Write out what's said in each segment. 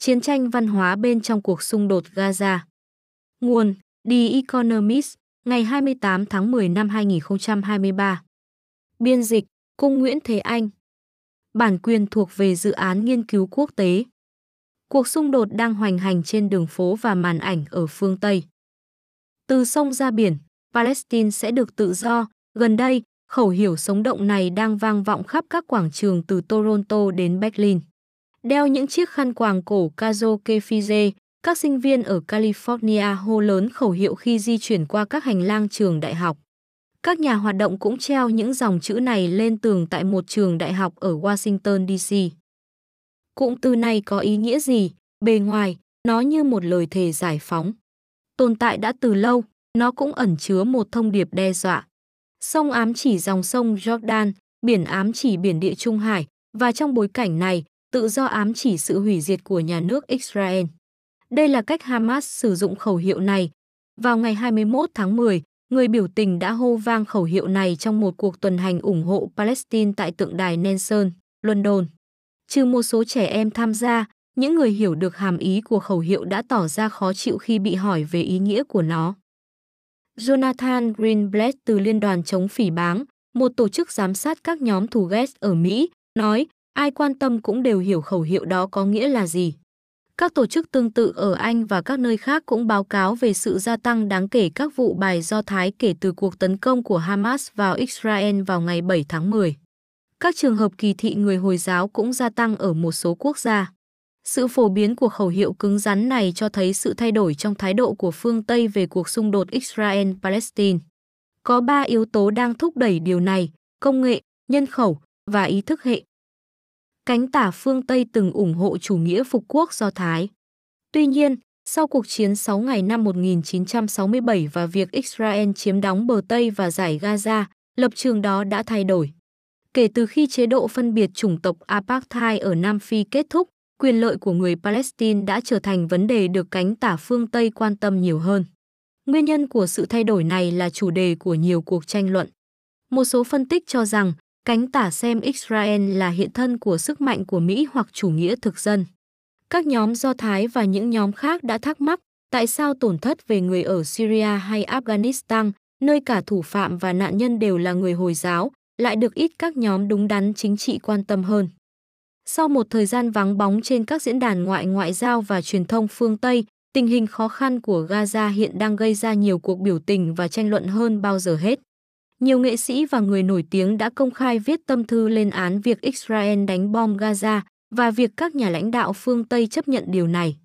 chiến tranh văn hóa bên trong cuộc xung đột Gaza. Nguồn The Economist, ngày 28 tháng 10 năm 2023. Biên dịch Cung Nguyễn Thế Anh. Bản quyền thuộc về dự án nghiên cứu quốc tế. Cuộc xung đột đang hoành hành trên đường phố và màn ảnh ở phương Tây. Từ sông ra biển, Palestine sẽ được tự do. Gần đây, khẩu hiệu sống động này đang vang vọng khắp các quảng trường từ Toronto đến Berlin. Đeo những chiếc khăn quàng cổ Kazo Kefize, các sinh viên ở California hô lớn khẩu hiệu khi di chuyển qua các hành lang trường đại học. Các nhà hoạt động cũng treo những dòng chữ này lên tường tại một trường đại học ở Washington D.C Cụm từ này có ý nghĩa gì? Bề ngoài, nó như một lời thề giải phóng. Tồn tại đã từ lâu, nó cũng ẩn chứa một thông điệp đe dọa. Sông ám chỉ dòng sông Jordan, biển ám chỉ biển địa Trung Hải, và trong bối cảnh này, tự do ám chỉ sự hủy diệt của nhà nước Israel. Đây là cách Hamas sử dụng khẩu hiệu này. Vào ngày 21 tháng 10, người biểu tình đã hô vang khẩu hiệu này trong một cuộc tuần hành ủng hộ Palestine tại tượng đài Nelson, London. Trừ một số trẻ em tham gia, những người hiểu được hàm ý của khẩu hiệu đã tỏ ra khó chịu khi bị hỏi về ý nghĩa của nó. Jonathan Greenblatt từ Liên đoàn chống phỉ báng, một tổ chức giám sát các nhóm thù ghét ở Mỹ, nói ai quan tâm cũng đều hiểu khẩu hiệu đó có nghĩa là gì. Các tổ chức tương tự ở Anh và các nơi khác cũng báo cáo về sự gia tăng đáng kể các vụ bài do Thái kể từ cuộc tấn công của Hamas vào Israel vào ngày 7 tháng 10. Các trường hợp kỳ thị người Hồi giáo cũng gia tăng ở một số quốc gia. Sự phổ biến của khẩu hiệu cứng rắn này cho thấy sự thay đổi trong thái độ của phương Tây về cuộc xung đột Israel-Palestine. Có ba yếu tố đang thúc đẩy điều này, công nghệ, nhân khẩu và ý thức hệ. Cánh tả phương Tây từng ủng hộ chủ nghĩa phục quốc do Thái. Tuy nhiên, sau cuộc chiến 6 ngày năm 1967 và việc Israel chiếm đóng bờ Tây và giải Gaza, lập trường đó đã thay đổi. Kể từ khi chế độ phân biệt chủng tộc apartheid ở Nam Phi kết thúc, quyền lợi của người Palestine đã trở thành vấn đề được cánh tả phương Tây quan tâm nhiều hơn. Nguyên nhân của sự thay đổi này là chủ đề của nhiều cuộc tranh luận. Một số phân tích cho rằng cánh tả xem Israel là hiện thân của sức mạnh của Mỹ hoặc chủ nghĩa thực dân. Các nhóm Do Thái và những nhóm khác đã thắc mắc tại sao tổn thất về người ở Syria hay Afghanistan, nơi cả thủ phạm và nạn nhân đều là người Hồi giáo, lại được ít các nhóm đúng đắn chính trị quan tâm hơn. Sau một thời gian vắng bóng trên các diễn đàn ngoại ngoại giao và truyền thông phương Tây, tình hình khó khăn của Gaza hiện đang gây ra nhiều cuộc biểu tình và tranh luận hơn bao giờ hết. Nhiều nghệ sĩ và người nổi tiếng đã công khai viết tâm thư lên án việc Israel đánh bom Gaza và việc các nhà lãnh đạo phương Tây chấp nhận điều này.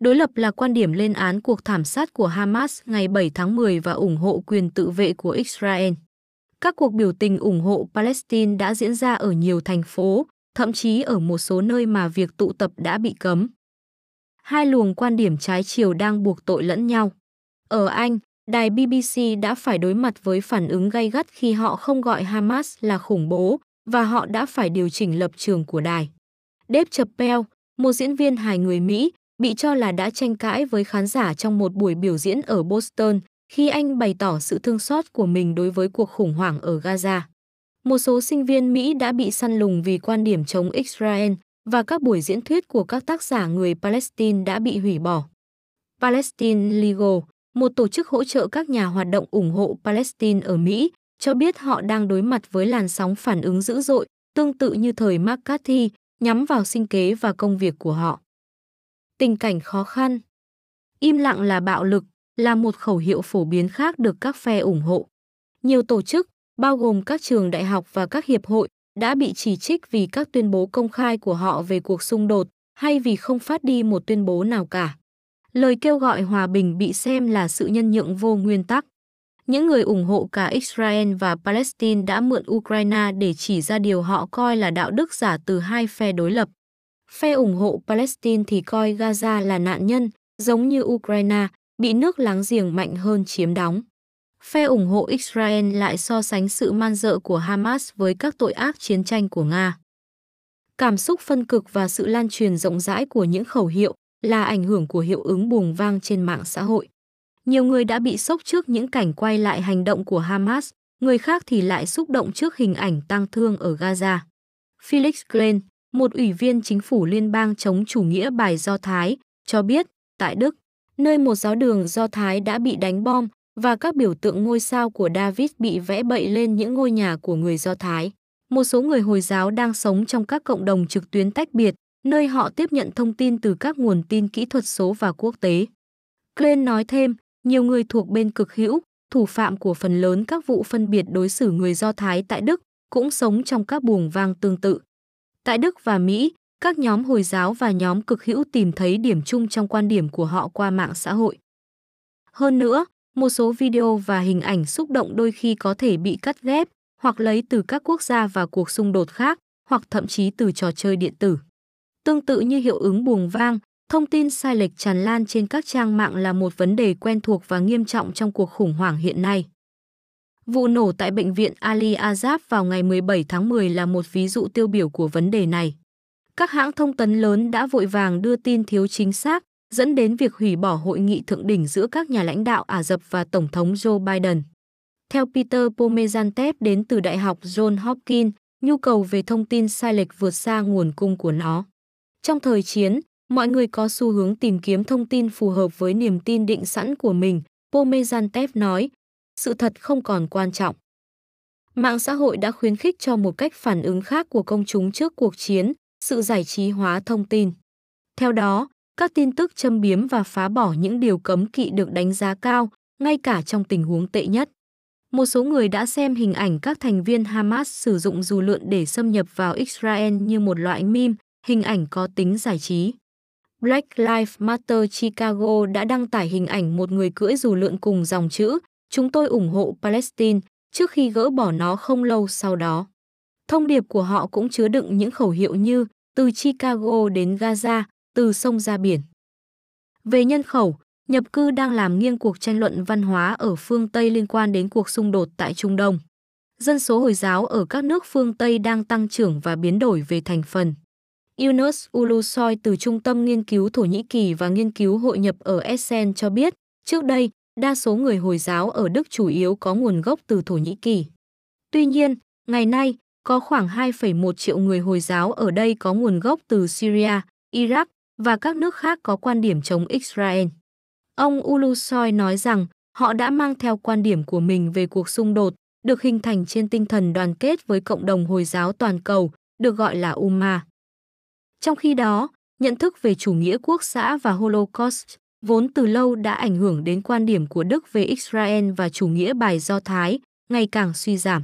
Đối lập là quan điểm lên án cuộc thảm sát của Hamas ngày 7 tháng 10 và ủng hộ quyền tự vệ của Israel. Các cuộc biểu tình ủng hộ Palestine đã diễn ra ở nhiều thành phố, thậm chí ở một số nơi mà việc tụ tập đã bị cấm. Hai luồng quan điểm trái chiều đang buộc tội lẫn nhau. Ở Anh, đài BBC đã phải đối mặt với phản ứng gay gắt khi họ không gọi Hamas là khủng bố và họ đã phải điều chỉnh lập trường của đài. Dave Chappelle, một diễn viên hài người Mỹ, bị cho là đã tranh cãi với khán giả trong một buổi biểu diễn ở Boston khi anh bày tỏ sự thương xót của mình đối với cuộc khủng hoảng ở Gaza. Một số sinh viên Mỹ đã bị săn lùng vì quan điểm chống Israel và các buổi diễn thuyết của các tác giả người Palestine đã bị hủy bỏ. Palestine Legal, một tổ chức hỗ trợ các nhà hoạt động ủng hộ Palestine ở Mỹ, cho biết họ đang đối mặt với làn sóng phản ứng dữ dội, tương tự như thời McCarthy, nhắm vào sinh kế và công việc của họ. Tình cảnh khó khăn Im lặng là bạo lực là một khẩu hiệu phổ biến khác được các phe ủng hộ. Nhiều tổ chức, bao gồm các trường đại học và các hiệp hội, đã bị chỉ trích vì các tuyên bố công khai của họ về cuộc xung đột hay vì không phát đi một tuyên bố nào cả. Lời kêu gọi hòa bình bị xem là sự nhân nhượng vô nguyên tắc. Những người ủng hộ cả Israel và Palestine đã mượn Ukraine để chỉ ra điều họ coi là đạo đức giả từ hai phe đối lập. Phe ủng hộ Palestine thì coi Gaza là nạn nhân, giống như Ukraine, bị nước láng giềng mạnh hơn chiếm đóng. Phe ủng hộ Israel lại so sánh sự man dợ của Hamas với các tội ác chiến tranh của Nga. Cảm xúc phân cực và sự lan truyền rộng rãi của những khẩu hiệu là ảnh hưởng của hiệu ứng bùng vang trên mạng xã hội. Nhiều người đã bị sốc trước những cảnh quay lại hành động của Hamas, người khác thì lại xúc động trước hình ảnh tang thương ở Gaza. Felix Klein, một ủy viên chính phủ liên bang chống chủ nghĩa bài Do Thái, cho biết, tại Đức, nơi một giáo đường Do Thái đã bị đánh bom và các biểu tượng ngôi sao của David bị vẽ bậy lên những ngôi nhà của người Do Thái. Một số người Hồi giáo đang sống trong các cộng đồng trực tuyến tách biệt, nơi họ tiếp nhận thông tin từ các nguồn tin kỹ thuật số và quốc tế. Glenn nói thêm, nhiều người thuộc bên cực hữu, thủ phạm của phần lớn các vụ phân biệt đối xử người Do Thái tại Đức, cũng sống trong các buồng vang tương tự. Tại Đức và Mỹ, các nhóm Hồi giáo và nhóm cực hữu tìm thấy điểm chung trong quan điểm của họ qua mạng xã hội. Hơn nữa, một số video và hình ảnh xúc động đôi khi có thể bị cắt ghép hoặc lấy từ các quốc gia và cuộc xung đột khác, hoặc thậm chí từ trò chơi điện tử. Tương tự như hiệu ứng buồng vang, thông tin sai lệch tràn lan trên các trang mạng là một vấn đề quen thuộc và nghiêm trọng trong cuộc khủng hoảng hiện nay. Vụ nổ tại bệnh viện Ali Azab vào ngày 17 tháng 10 là một ví dụ tiêu biểu của vấn đề này. Các hãng thông tấn lớn đã vội vàng đưa tin thiếu chính xác, dẫn đến việc hủy bỏ hội nghị thượng đỉnh giữa các nhà lãnh đạo Ả Rập và Tổng thống Joe Biden. Theo Peter Pomezantep đến từ Đại học John Hopkins, nhu cầu về thông tin sai lệch vượt xa nguồn cung của nó. Trong thời chiến, mọi người có xu hướng tìm kiếm thông tin phù hợp với niềm tin định sẵn của mình, Pomezantev nói, sự thật không còn quan trọng. Mạng xã hội đã khuyến khích cho một cách phản ứng khác của công chúng trước cuộc chiến, sự giải trí hóa thông tin. Theo đó, các tin tức châm biếm và phá bỏ những điều cấm kỵ được đánh giá cao, ngay cả trong tình huống tệ nhất. Một số người đã xem hình ảnh các thành viên Hamas sử dụng dù lượn để xâm nhập vào Israel như một loại meme, hình ảnh có tính giải trí. Black Lives Matter Chicago đã đăng tải hình ảnh một người cưỡi dù lượn cùng dòng chữ Chúng tôi ủng hộ Palestine trước khi gỡ bỏ nó không lâu sau đó. Thông điệp của họ cũng chứa đựng những khẩu hiệu như từ Chicago đến Gaza, từ sông ra biển. Về nhân khẩu, nhập cư đang làm nghiêng cuộc tranh luận văn hóa ở phương Tây liên quan đến cuộc xung đột tại Trung Đông. Dân số Hồi giáo ở các nước phương Tây đang tăng trưởng và biến đổi về thành phần. Yunus Ulusoy từ Trung tâm Nghiên cứu Thổ Nhĩ Kỳ và Nghiên cứu Hội nhập ở Essen cho biết, trước đây, đa số người Hồi giáo ở Đức chủ yếu có nguồn gốc từ Thổ Nhĩ Kỳ. Tuy nhiên, ngày nay, có khoảng 2,1 triệu người Hồi giáo ở đây có nguồn gốc từ Syria, Iraq và các nước khác có quan điểm chống Israel. Ông Ulusoy nói rằng họ đã mang theo quan điểm của mình về cuộc xung đột, được hình thành trên tinh thần đoàn kết với cộng đồng Hồi giáo toàn cầu, được gọi là Umma. Trong khi đó, nhận thức về chủ nghĩa quốc xã và Holocaust vốn từ lâu đã ảnh hưởng đến quan điểm của Đức về Israel và chủ nghĩa bài Do Thái, ngày càng suy giảm.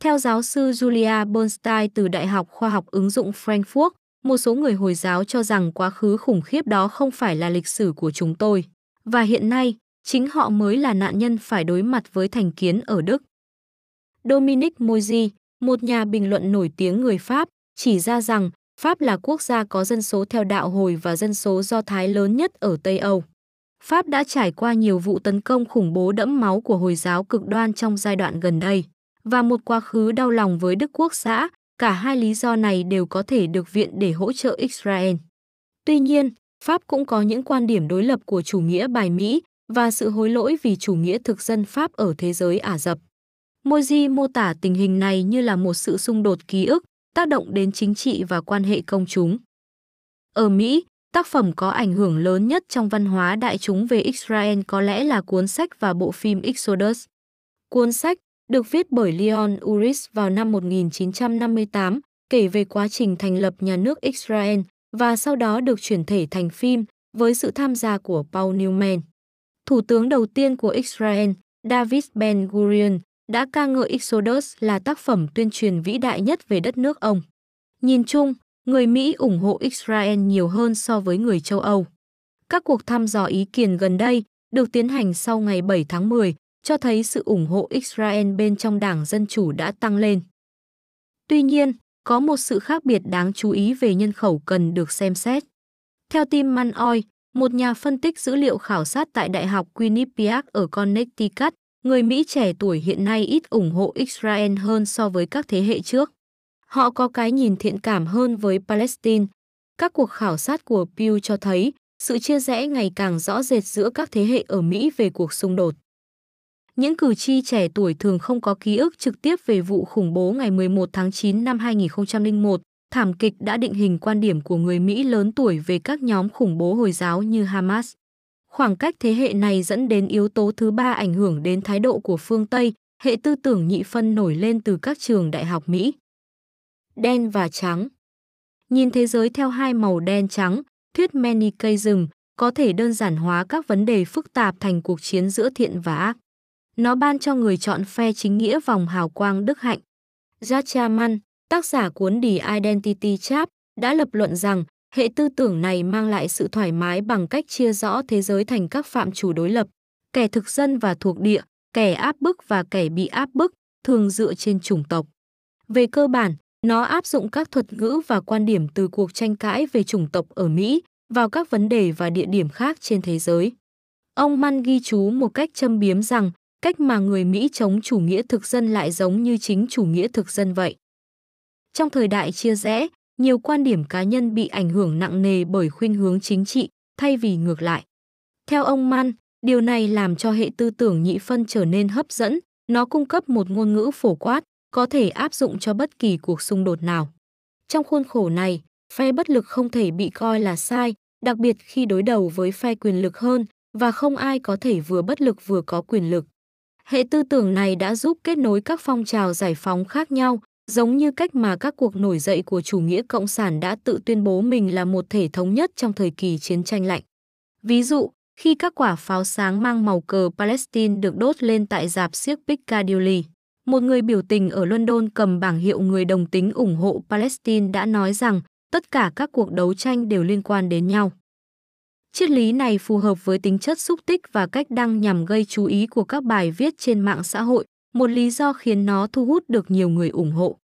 Theo giáo sư Julia Bernstein từ Đại học Khoa học ứng dụng Frankfurt, một số người Hồi giáo cho rằng quá khứ khủng khiếp đó không phải là lịch sử của chúng tôi, và hiện nay, chính họ mới là nạn nhân phải đối mặt với thành kiến ở Đức. Dominic Moisy, một nhà bình luận nổi tiếng người Pháp, chỉ ra rằng Pháp là quốc gia có dân số theo đạo hồi và dân số do Thái lớn nhất ở Tây Âu. Pháp đã trải qua nhiều vụ tấn công khủng bố đẫm máu của Hồi giáo cực đoan trong giai đoạn gần đây, và một quá khứ đau lòng với Đức Quốc xã, cả hai lý do này đều có thể được viện để hỗ trợ Israel. Tuy nhiên, Pháp cũng có những quan điểm đối lập của chủ nghĩa bài Mỹ và sự hối lỗi vì chủ nghĩa thực dân Pháp ở thế giới Ả Rập. Moji mô tả tình hình này như là một sự xung đột ký ức, tác động đến chính trị và quan hệ công chúng. Ở Mỹ, tác phẩm có ảnh hưởng lớn nhất trong văn hóa đại chúng về Israel có lẽ là cuốn sách và bộ phim Exodus. Cuốn sách, được viết bởi Leon Uris vào năm 1958, kể về quá trình thành lập nhà nước Israel và sau đó được chuyển thể thành phim với sự tham gia của Paul Newman. Thủ tướng đầu tiên của Israel, David Ben-Gurion, đã ca ngợi Exodus là tác phẩm tuyên truyền vĩ đại nhất về đất nước ông. Nhìn chung, người Mỹ ủng hộ Israel nhiều hơn so với người châu Âu. Các cuộc thăm dò ý kiến gần đây được tiến hành sau ngày 7 tháng 10 cho thấy sự ủng hộ Israel bên trong Đảng Dân Chủ đã tăng lên. Tuy nhiên, có một sự khác biệt đáng chú ý về nhân khẩu cần được xem xét. Theo Tim Manoy, một nhà phân tích dữ liệu khảo sát tại Đại học Quinnipiac ở Connecticut, người Mỹ trẻ tuổi hiện nay ít ủng hộ Israel hơn so với các thế hệ trước. Họ có cái nhìn thiện cảm hơn với Palestine. Các cuộc khảo sát của Pew cho thấy sự chia rẽ ngày càng rõ rệt giữa các thế hệ ở Mỹ về cuộc xung đột. Những cử tri trẻ tuổi thường không có ký ức trực tiếp về vụ khủng bố ngày 11 tháng 9 năm 2001, thảm kịch đã định hình quan điểm của người Mỹ lớn tuổi về các nhóm khủng bố Hồi giáo như Hamas. Khoảng cách thế hệ này dẫn đến yếu tố thứ ba ảnh hưởng đến thái độ của phương Tây, hệ tư tưởng nhị phân nổi lên từ các trường đại học Mỹ. Đen và trắng Nhìn thế giới theo hai màu đen trắng, thuyết Manichaeism có thể đơn giản hóa các vấn đề phức tạp thành cuộc chiến giữa thiện và ác. Nó ban cho người chọn phe chính nghĩa vòng hào quang đức hạnh. Jachaman, tác giả cuốn The Identity Trap, đã lập luận rằng hệ tư tưởng này mang lại sự thoải mái bằng cách chia rõ thế giới thành các phạm chủ đối lập, kẻ thực dân và thuộc địa, kẻ áp bức và kẻ bị áp bức, thường dựa trên chủng tộc. Về cơ bản, nó áp dụng các thuật ngữ và quan điểm từ cuộc tranh cãi về chủng tộc ở Mỹ vào các vấn đề và địa điểm khác trên thế giới. Ông Mann ghi chú một cách châm biếm rằng cách mà người Mỹ chống chủ nghĩa thực dân lại giống như chính chủ nghĩa thực dân vậy. Trong thời đại chia rẽ, nhiều quan điểm cá nhân bị ảnh hưởng nặng nề bởi khuynh hướng chính trị, thay vì ngược lại. Theo ông Man, điều này làm cho hệ tư tưởng nhị phân trở nên hấp dẫn, nó cung cấp một ngôn ngữ phổ quát, có thể áp dụng cho bất kỳ cuộc xung đột nào. Trong khuôn khổ này, phe bất lực không thể bị coi là sai, đặc biệt khi đối đầu với phe quyền lực hơn và không ai có thể vừa bất lực vừa có quyền lực. Hệ tư tưởng này đã giúp kết nối các phong trào giải phóng khác nhau, giống như cách mà các cuộc nổi dậy của chủ nghĩa cộng sản đã tự tuyên bố mình là một thể thống nhất trong thời kỳ chiến tranh lạnh. Ví dụ, khi các quả pháo sáng mang màu cờ Palestine được đốt lên tại dạp xiếc Piccadilly, một người biểu tình ở London cầm bảng hiệu người đồng tính ủng hộ Palestine đã nói rằng tất cả các cuộc đấu tranh đều liên quan đến nhau. Triết lý này phù hợp với tính chất xúc tích và cách đăng nhằm gây chú ý của các bài viết trên mạng xã hội, một lý do khiến nó thu hút được nhiều người ủng hộ.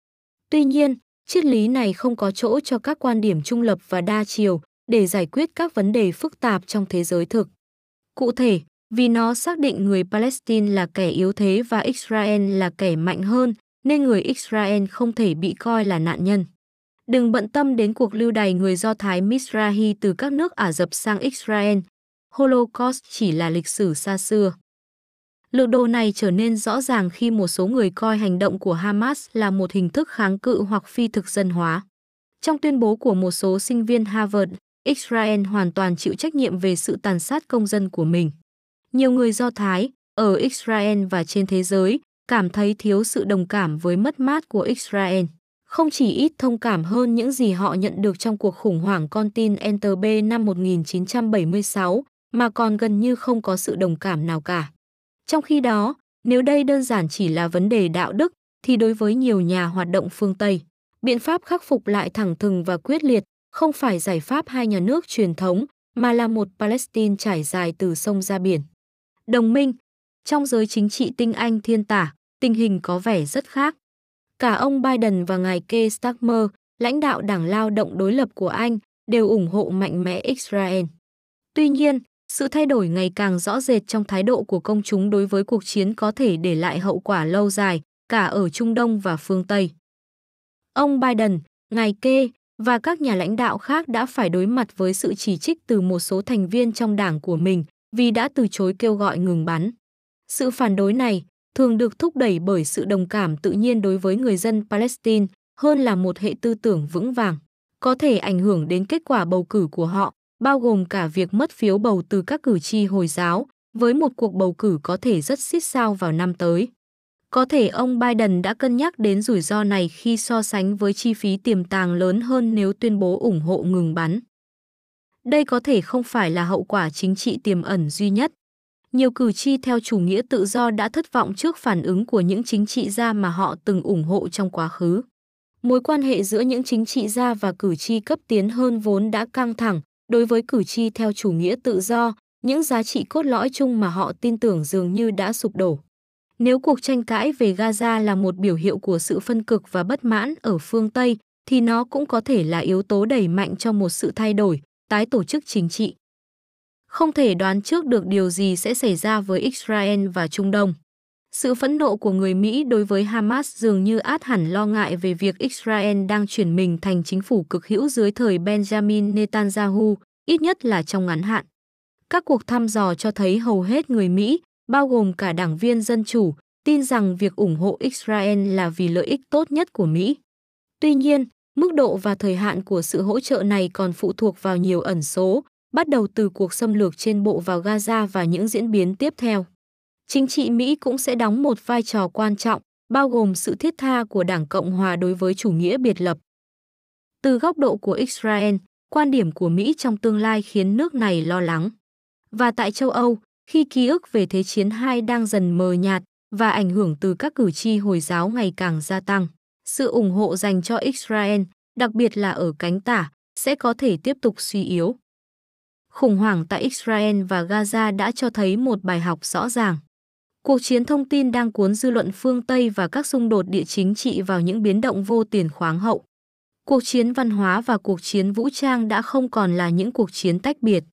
Tuy nhiên, triết lý này không có chỗ cho các quan điểm trung lập và đa chiều để giải quyết các vấn đề phức tạp trong thế giới thực. Cụ thể, vì nó xác định người Palestine là kẻ yếu thế và Israel là kẻ mạnh hơn, nên người Israel không thể bị coi là nạn nhân. Đừng bận tâm đến cuộc lưu đày người Do Thái Mizrahi từ các nước Ả Rập sang Israel. Holocaust chỉ là lịch sử xa xưa. Lược đồ này trở nên rõ ràng khi một số người coi hành động của Hamas là một hình thức kháng cự hoặc phi thực dân hóa. Trong tuyên bố của một số sinh viên Harvard, Israel hoàn toàn chịu trách nhiệm về sự tàn sát công dân của mình. Nhiều người Do Thái, ở Israel và trên thế giới, cảm thấy thiếu sự đồng cảm với mất mát của Israel không chỉ ít thông cảm hơn những gì họ nhận được trong cuộc khủng hoảng con tin NTB năm 1976, mà còn gần như không có sự đồng cảm nào cả. Trong khi đó, nếu đây đơn giản chỉ là vấn đề đạo đức, thì đối với nhiều nhà hoạt động phương Tây, biện pháp khắc phục lại thẳng thừng và quyết liệt không phải giải pháp hai nhà nước truyền thống, mà là một Palestine trải dài từ sông ra biển. Đồng minh, trong giới chính trị tinh Anh thiên tả, tình hình có vẻ rất khác. Cả ông Biden và ngài Keir Starmer, lãnh đạo đảng lao động đối lập của Anh, đều ủng hộ mạnh mẽ Israel. Tuy nhiên, sự thay đổi ngày càng rõ rệt trong thái độ của công chúng đối với cuộc chiến có thể để lại hậu quả lâu dài, cả ở Trung Đông và phương Tây. Ông Biden, ngài Kê và các nhà lãnh đạo khác đã phải đối mặt với sự chỉ trích từ một số thành viên trong đảng của mình vì đã từ chối kêu gọi ngừng bắn. Sự phản đối này, thường được thúc đẩy bởi sự đồng cảm tự nhiên đối với người dân Palestine hơn là một hệ tư tưởng vững vàng, có thể ảnh hưởng đến kết quả bầu cử của họ, bao gồm cả việc mất phiếu bầu từ các cử tri Hồi giáo, với một cuộc bầu cử có thể rất xít sao vào năm tới. Có thể ông Biden đã cân nhắc đến rủi ro này khi so sánh với chi phí tiềm tàng lớn hơn nếu tuyên bố ủng hộ ngừng bắn. Đây có thể không phải là hậu quả chính trị tiềm ẩn duy nhất, nhiều cử tri theo chủ nghĩa tự do đã thất vọng trước phản ứng của những chính trị gia mà họ từng ủng hộ trong quá khứ. Mối quan hệ giữa những chính trị gia và cử tri cấp tiến hơn vốn đã căng thẳng, đối với cử tri theo chủ nghĩa tự do, những giá trị cốt lõi chung mà họ tin tưởng dường như đã sụp đổ. Nếu cuộc tranh cãi về Gaza là một biểu hiệu của sự phân cực và bất mãn ở phương Tây, thì nó cũng có thể là yếu tố đẩy mạnh cho một sự thay đổi, tái tổ chức chính trị không thể đoán trước được điều gì sẽ xảy ra với Israel và Trung Đông. Sự phẫn nộ của người Mỹ đối với Hamas dường như át hẳn lo ngại về việc Israel đang chuyển mình thành chính phủ cực hữu dưới thời Benjamin Netanyahu, ít nhất là trong ngắn hạn. Các cuộc thăm dò cho thấy hầu hết người Mỹ, bao gồm cả đảng viên Dân Chủ, tin rằng việc ủng hộ Israel là vì lợi ích tốt nhất của Mỹ. Tuy nhiên, Mức độ và thời hạn của sự hỗ trợ này còn phụ thuộc vào nhiều ẩn số, bắt đầu từ cuộc xâm lược trên bộ vào Gaza và những diễn biến tiếp theo. Chính trị Mỹ cũng sẽ đóng một vai trò quan trọng, bao gồm sự thiết tha của Đảng Cộng hòa đối với chủ nghĩa biệt lập. Từ góc độ của Israel, quan điểm của Mỹ trong tương lai khiến nước này lo lắng. Và tại châu Âu, khi ký ức về Thế chiến II đang dần mờ nhạt và ảnh hưởng từ các cử tri Hồi giáo ngày càng gia tăng, sự ủng hộ dành cho Israel, đặc biệt là ở cánh tả, sẽ có thể tiếp tục suy yếu. Khủng hoảng tại Israel và Gaza đã cho thấy một bài học rõ ràng. Cuộc chiến thông tin đang cuốn dư luận phương Tây và các xung đột địa chính trị vào những biến động vô tiền khoáng hậu. Cuộc chiến văn hóa và cuộc chiến vũ trang đã không còn là những cuộc chiến tách biệt.